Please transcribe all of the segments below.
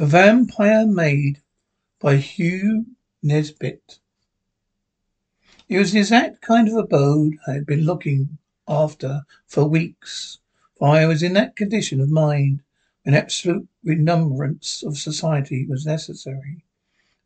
A Vampire Maid by Hume Nisbet. It was the exact kind of abode I had been looking after for weeks, for I was in that condition of mind when absolute remembrance of society was necessary.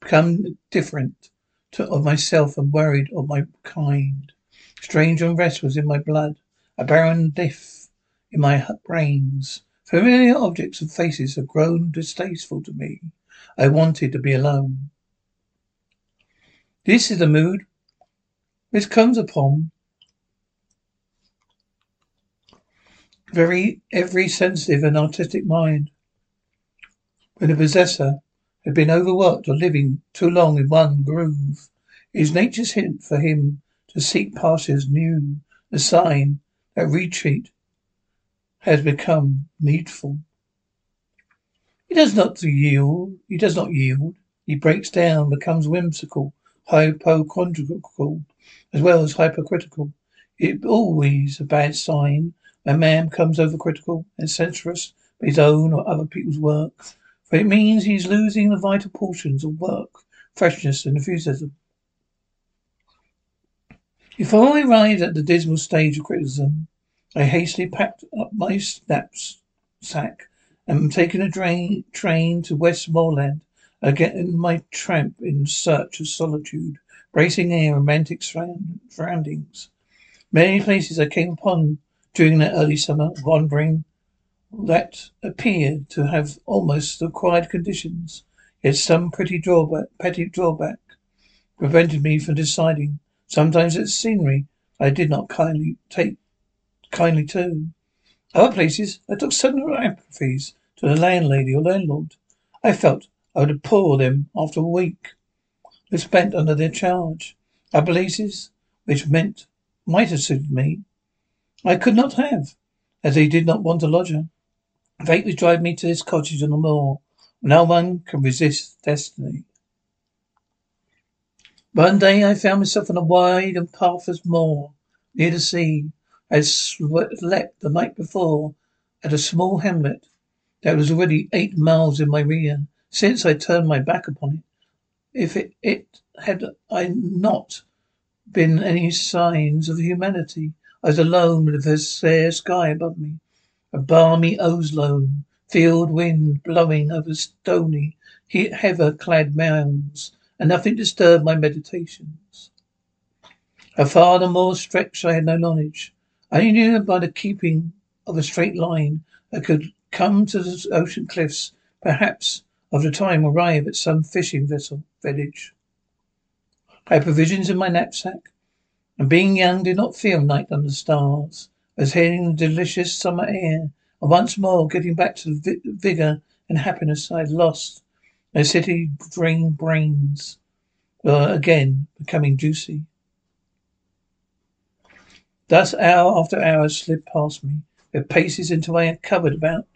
Become different to, of myself and worried of my kind. Strange unrest was in my blood, a barren diff in my brains. Familiar objects and faces have grown distasteful to me. I wanted to be alone. This is the mood which comes upon very every sensitive and artistic mind. When the possessor had been overworked or living too long in one groove, it is nature's hint for him to seek pastures new, a sign that retreat has become needful. He does not yield. He does not yield. He breaks down, becomes whimsical, hypochondriacal, as well as hypercritical. It always a bad sign when man becomes overcritical and censorious of his own or other people's work, for it means he's losing the vital portions of work, freshness and enthusiasm. If I arrived at the dismal stage of criticism, I hastily packed up my knapsack and taking a drain, train to Westmoreland, again my tramp in search of solitude, bracing air, romantic surroundings. Many places I came upon during that early summer wandering that appeared to have almost the required conditions, yet some pretty drawback, petty drawback prevented me from deciding. Sometimes it's scenery I did not kindly take kindly too. Other places, I took sudden apathies to the landlady or landlord. I felt I would abhor them after a week was spent under their charge. Other places, which meant might have suited me, I could not have, as they did not want a lodger. Fate was driving me to this cottage on the moor. No one can resist destiny. One day I found myself on a wide and pathless moor near the sea. I slept the night before at a small hamlet that was already eight miles in my rear. Since I turned my back upon it, if it, it had I not been any signs of humanity, I was alone with a fair sky above me, a balmy ozone, field wind blowing over stony, heather-clad mounds, and nothing disturbed my meditations. How far the moor stretched I had no knowledge. I only knew by the keeping of a straight line I could come to the ocean cliffs, perhaps of the time arrive at some fishing vessel village. I had provisions in my knapsack, and being young did not feel night under stars. I was hearing the delicious summer air, and once more getting back to the vigor and happiness I had lost. My city brain brains were again becoming juicy. Thus hour after hour slipped past me, with paces until I had covered about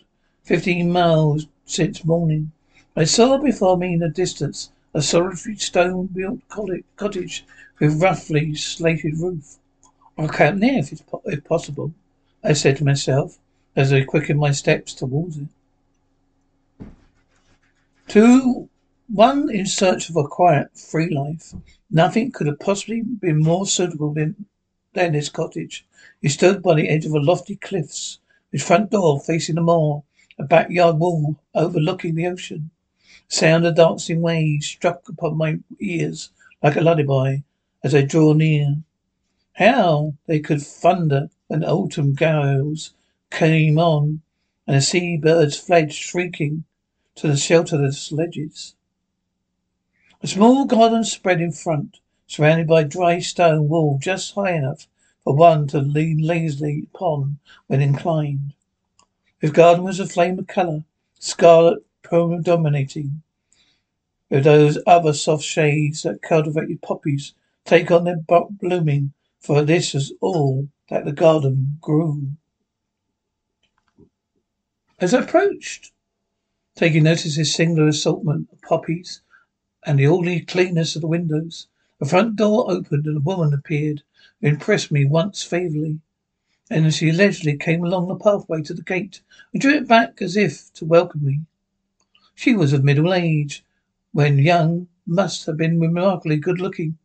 fifteen miles since morning. I saw before me in the distance a solitary stone built cottage with roughly slated roof. I'll camp there if, if possible, I said to myself as I quickened my steps towards it. To one in search of a quiet, free life, nothing could have possibly been more suitable than than his cottage. He stood by the edge of a lofty cliffs, his front door facing the moor, a backyard wall overlooking the ocean. Sound of dancing waves struck upon my ears like a lullaby as I draw near. How they could thunder when autumn gales came on and the sea birds fled shrieking to the shelter of the sledges. A small garden spread in front, surrounded by dry stone wall just high enough for one to lean lazily upon when inclined. His garden was a flame of colour, scarlet predominating, with those other soft shades that cultivated poppies take on their blooming, for this was all that the garden grew. As I approached, taking notice of his singular assortment of poppies and the orderly cleanness of the windows, the front door opened and a woman appeared who impressed me once favourably. And as she allegedly came along the pathway to the gate and drew it back as if to welcome me. She was of middle age, when young, must have been remarkably good looking.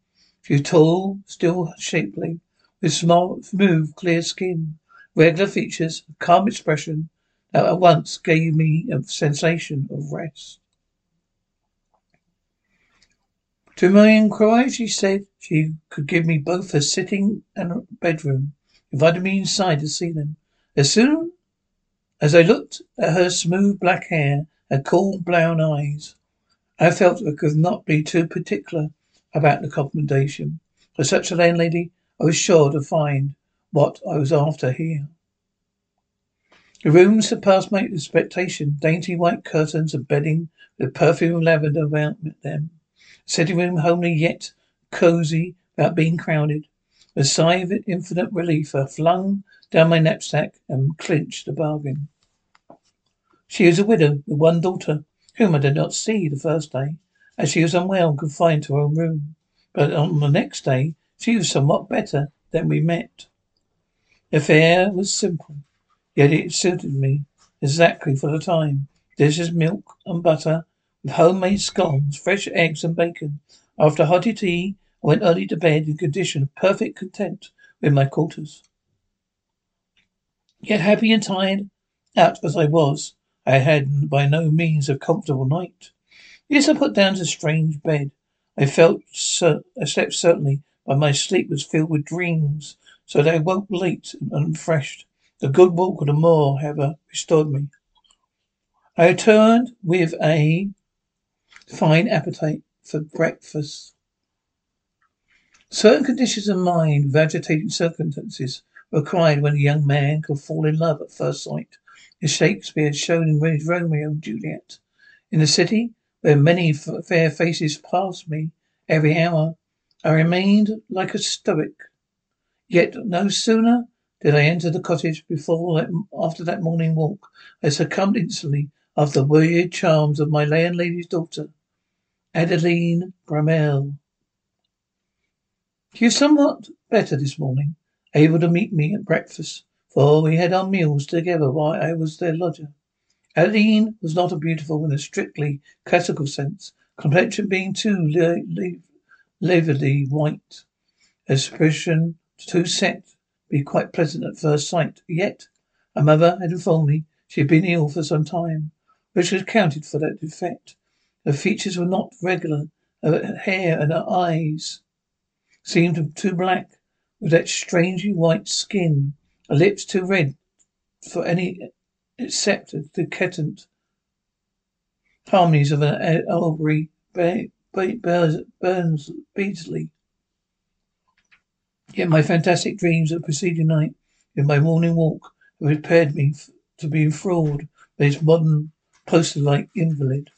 She was tall, still shapely, with small, smooth, clear skin, regular features, a calm expression that at once gave me a sensation of rest. To my inquiry, she said she could give me both a sitting and a bedroom, invited me inside to see them. As soon as I looked at her smooth black hair and cool brown eyes, I felt I could not be too particular about the accommodation. For such a landlady, I was sure to find what I was after here. The room surpassed my expectation. Dainty white curtains and bedding with perfume lavender about them. Sitting room homely yet cosy without being crowded. A sigh of infinite relief, I flung down my knapsack and clinched the bargain. She is a widow with one daughter, whom I did not see the first day, as she was unwell and confined to her own room. But on the next day, she was somewhat better than we met. The fare was simple, yet it suited me exactly for the time. Dishes, milk and butter, with homemade scones, fresh eggs and bacon. After hearty tea, I went early to bed in condition of perfect content with my quarters. Yet happy and tired out as I was, I had by no means a comfortable night. Yes, I put down to a strange bed. I felt, cer- I slept certainly, but my sleep was filled with dreams, so that I woke late and unrefreshed. The good walk of the moor, however, restored me. I returned with a fine appetite for breakfast. Certain conditions of mind, with agitating circumstances, were required when a young man could fall in love at first sight, as Shakespeare has shown in Romeo and Juliet. In the city, where many fair faces passed me every hour, I remained like a stoic. Yet no sooner did I enter the cottage before that, after that morning walk, I succumbed instantly after the weird charms of my landlady's daughter. Adeline Bramell. She was somewhat better this morning, able to meet me at breakfast, for we had our meals together while I was their lodger. Adeline was not a beautiful in a strictly classical sense, complexion being too lividly white, expression too set to be quite pleasant at first sight. Yet, her mother had informed me she had been ill for some time, which accounted for that defect. Her features were not regular. Her hair and her eyes seemed too black, with that strangely white skin. Her lips too red for any except the decadent harmonies of an Aubrey Burns Beardsley. Yet my fantastic dreams of the preceding night in my morning walk prepared me to be enthralled by this modern poster-like invalid.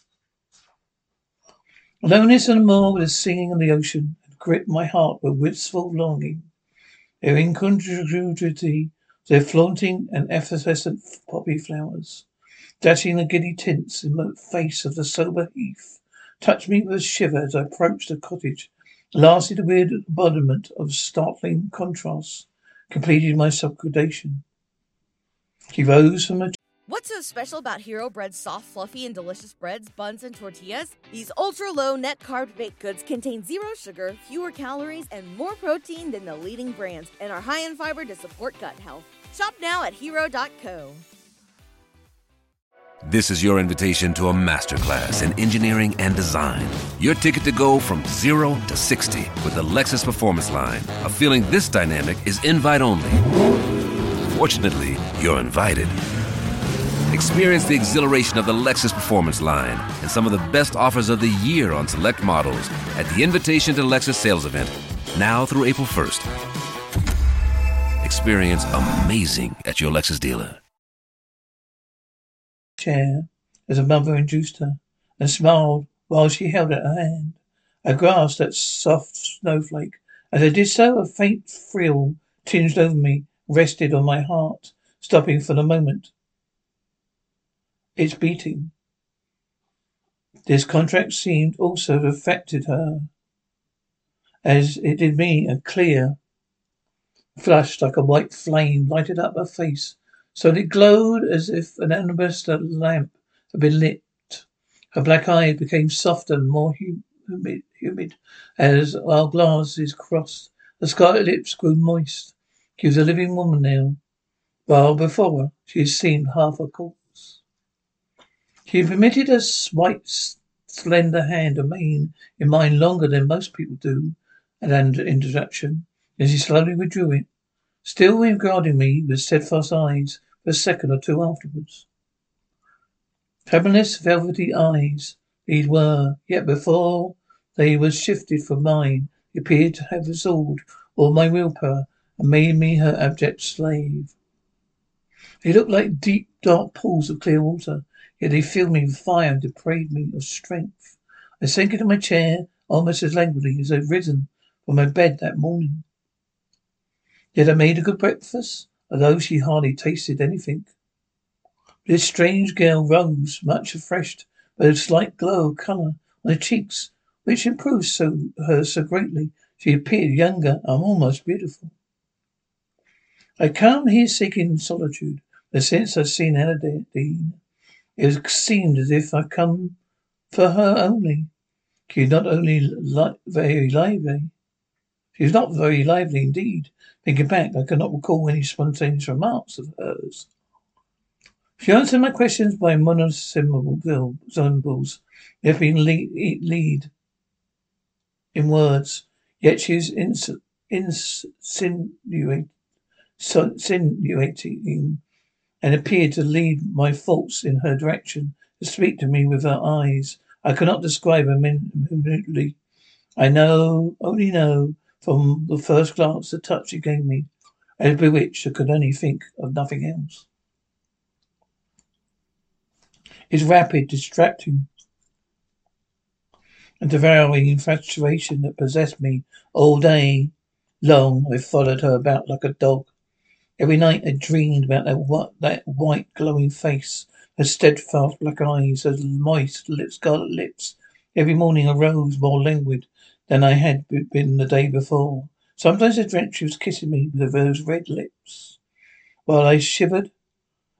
Loneliness and more with the singing of the ocean had gripped my heart with wistful longing. Their incongruity, their flaunting and effervescent poppy flowers, dashing the giddy tints in the face of the sober heath, touched me with a shiver as I approached the cottage. Lastly, the weird embodiment of startling contrasts completed my subgradation. She rose from her What's so special about Hero Bread's soft, fluffy, and delicious breads, buns, and tortillas? These ultra low net carb baked goods contain zero sugar, fewer calories, and more protein than the leading brands, and are high in fiber to support gut health. Shop now at hero.co. This is your invitation to a masterclass in engineering and design. Your ticket to go from zero to 60 with the Lexus Performance Line. A feeling this dynamic is invite only. Fortunately, you're invited. Experience the exhilaration of the Lexus Performance line and some of the best offers of the year on select models at the Invitation to Lexus sales event, now through April 1st. experience amazing at your Lexus dealer. Chair as a mother induced her and smiled while she held out her hand. I grasped that soft snowflake. As I did so, a faint thrill tinged over me, rested on my heart, stopping for the moment. Its beating. This contract seemed also to have affected her, as it did me, a clear flush like a white flame lighted up her face, so that it glowed as if an alabaster lamp had been lit. Her black eyes became softer and more humid, humid as our glasses crossed. The scarlet lips grew moist. She was a living woman now, while before she had seemed half a corpse. She permitted a white, slender hand remain in mine longer than most people do at an introduction. Then she slowly withdrew it, still regarding me with steadfast eyes for a second or two afterwards. Tremulous, velvety eyes these were, yet before they were shifted from mine, they appeared to have absorbed all my willpower and made me her abject slave. They looked like deep, dark pools of clear water, yet they filled me with fire and deprived me of strength. I sank into my chair almost as languidly as I'd risen from my bed that morning. Yet I made a good breakfast, although she hardly tasted anything. This strange girl rose, much refreshed by a slight glow of colour on her cheeks, which improved so her so greatly. She appeared younger and almost beautiful. I come here seeking solitude, but since I've seen Anna Dean, it seemed as if I come for her only. She not only li- very lively, she not very lively indeed. Thinking back, I cannot recall any spontaneous remarks of hers. She answered my questions by monosyllable syllables. They have been lead, lead in words, yet she is ins, insinuating, insinuating and appeared to lead my thoughts in her direction, to speak to me with her eyes. I cannot describe her minutely. I know, only know, from the first glance, the touch she gave me. I was bewitched. I could only think of nothing else. His rapid, distracting, and devouring infatuation that possessed me all day long. I followed her about like a dog. Every night I dreamed about that, what, that white glowing face, her steadfast black eyes, her moist lips, scarlet lips. Every morning I rose more languid than I had been the day before. Sometimes I dreamt she was kissing me with those red lips, while I shivered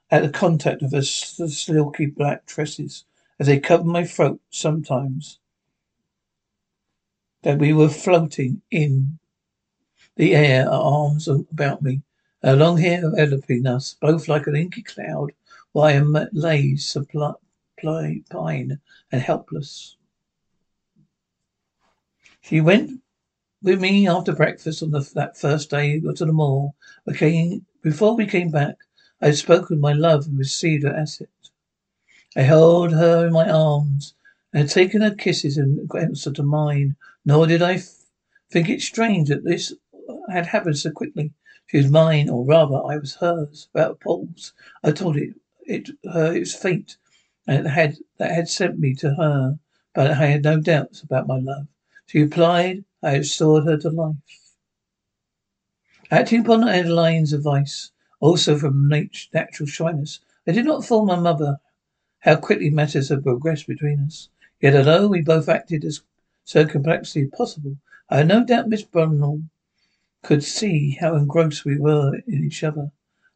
at the contact of her silky black tresses as they covered my throat sometimes. That we were floating in the air, her arms about me, her long hair enveloping us, both like an inky cloud, while I am lay pine, and helpless. She went with me after breakfast on the, that first day to the mall. Came, before we came back, I had spoken my love and received her asset. I held her in my arms and had taken her kisses in answer to mine, nor did I f- think it strange that this had happened so quickly. She was mine, or rather, I was hers. Without pause, I told it, it her it was fate, and it had that had sent me to her. But I had no doubts about my love. She replied, I had restored her to life. Acting upon Adeline's advice, also from natural shyness. I did not inform my mother how quickly matters had progressed between us. Yet although we both acted as so complexly possible, I had no doubt Miss Brunel could see how engrossed we were in each other.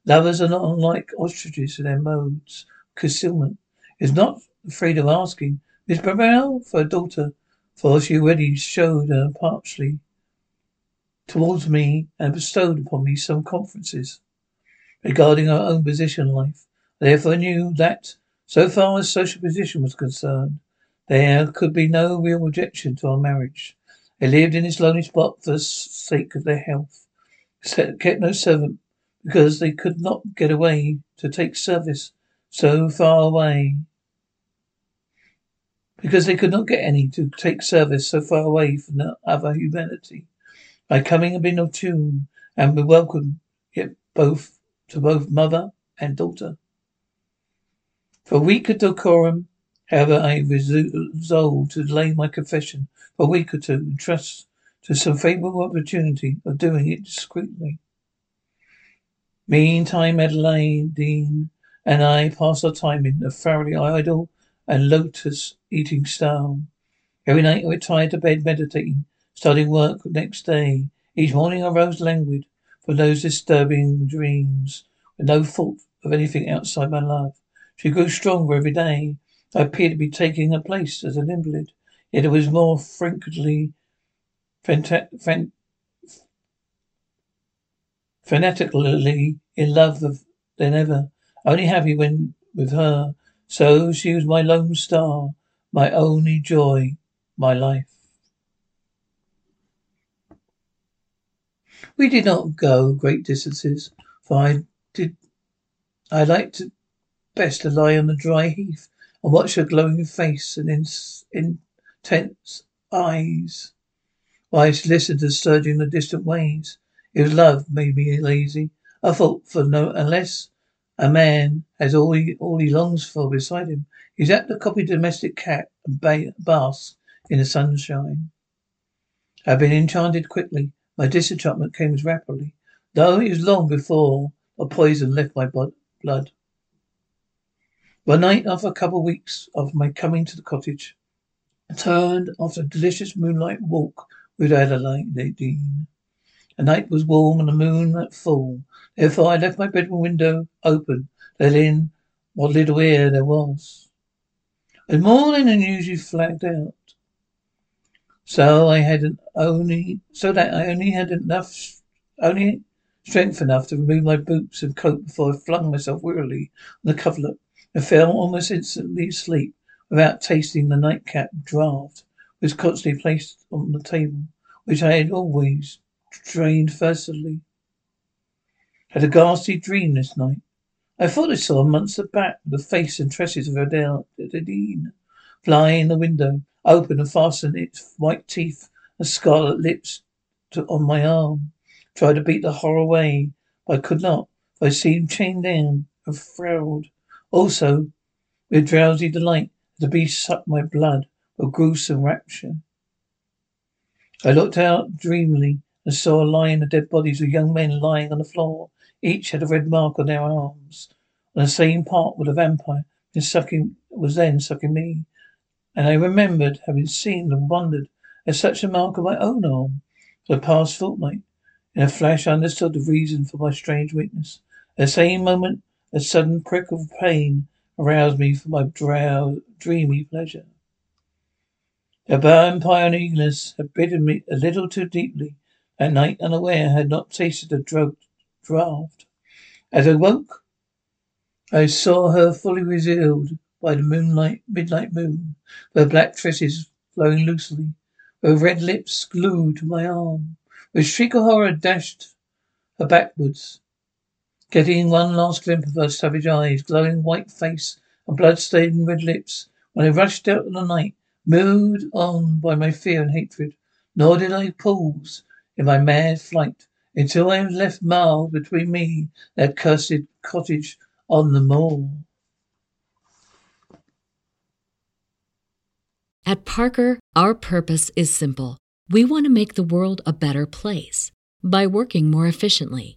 Lovers are not unlike ostriches in their modes concealment. Is not afraid of asking Miss Brunel for a daughter, for she already showed her partially towards me and bestowed upon me some confidences regarding our own position in life. Therefore knew that, so far as social position was concerned, there could be no real objection to our marriage. They lived in this lonely spot for the sake of their health. Kept no servant because they could not get away to take service so far away. Because they could not get any to take service so far away from the other humanity. My coming had been opportune and we welcome yet both to both mother and daughter. For a week of decorum, however, I resolved to delay my confession for a week or two and trust to some favourable opportunity of doing it discreetly. Meantime, Dean and I passed our time in a thoroughly idle and lotus-eating style. Every night I retired to bed meditating, starting work next day. Each morning I rose languid from those disturbing dreams, with no thought of anything outside my love. She grew stronger every day. I appeared to be taking her place as an invalid, yet it was more frequently fanatically in love than ever, only happy when with her. So she was my lone star, my only joy, my life. We did not go great distances, for I did I liked best to lie on the dry heath watch her glowing face and in, intense eyes while I listened to the surging of the distant waves. Was love made me lazy. I thought for no unless a man has all he all he longs for beside him, he's apt to copy domestic cat and ba- bask in the sunshine. I had been enchanted quickly. My disenchantment came rapidly, though it was long before a poison left my blood. One night, after a couple of weeks of my coming to the cottage, I turned after a delicious moonlight walk with Adelaide. The night was warm and the moon at full. Therefore, I left my bedroom window open, let in what little air there was. It was more than usually flagged out. So I had only, so that I only had enough, only strength enough to remove my boots and coat before I flung myself wearily on the coverlet and fell almost instantly asleep without tasting the nightcap draught which was constantly placed on the table, which I had always drained thirstily. Had a ghastly dream this night. I thought I saw months bat the face and tresses of Adele Dean fly in the window, open and fasten its white teeth and scarlet lips to, on my arm. Tried to beat the horror away, but I could not, for I seemed chained down and thrilled. Also, with drowsy delight, the beast sucked my blood with gruesome rapture. I looked out dreamily and saw a line of dead bodies of young men lying on the floor. Each had a red mark on their arms, on the same part where the vampire was sucking was then sucking me. And I remembered having seen and wondered at such a mark on my own arm the past fortnight. In a flash I understood the reason for my strange weakness. At the same moment a sudden prick of pain aroused me from my drow- dreamy pleasure. The vampire eagerness had bitten me a little too deeply At night, unaware, I had not tasted the drug draught. As I woke, I saw her fully revealed by the moonlight, midnight moon, her black tresses flowing loosely, her red lips glued to my arm. With a shriek of horror, dashed her backwards, getting one last glimpse of her savage eyes, glowing white face, and blood-stained red lips. When I rushed out in the night, moved on by my fear and hatred, nor did I pause in my mad flight until I was left miles between me and that cursed cottage on the moor. At Parker, our purpose is simple. We want to make the world a better place by working more efficiently,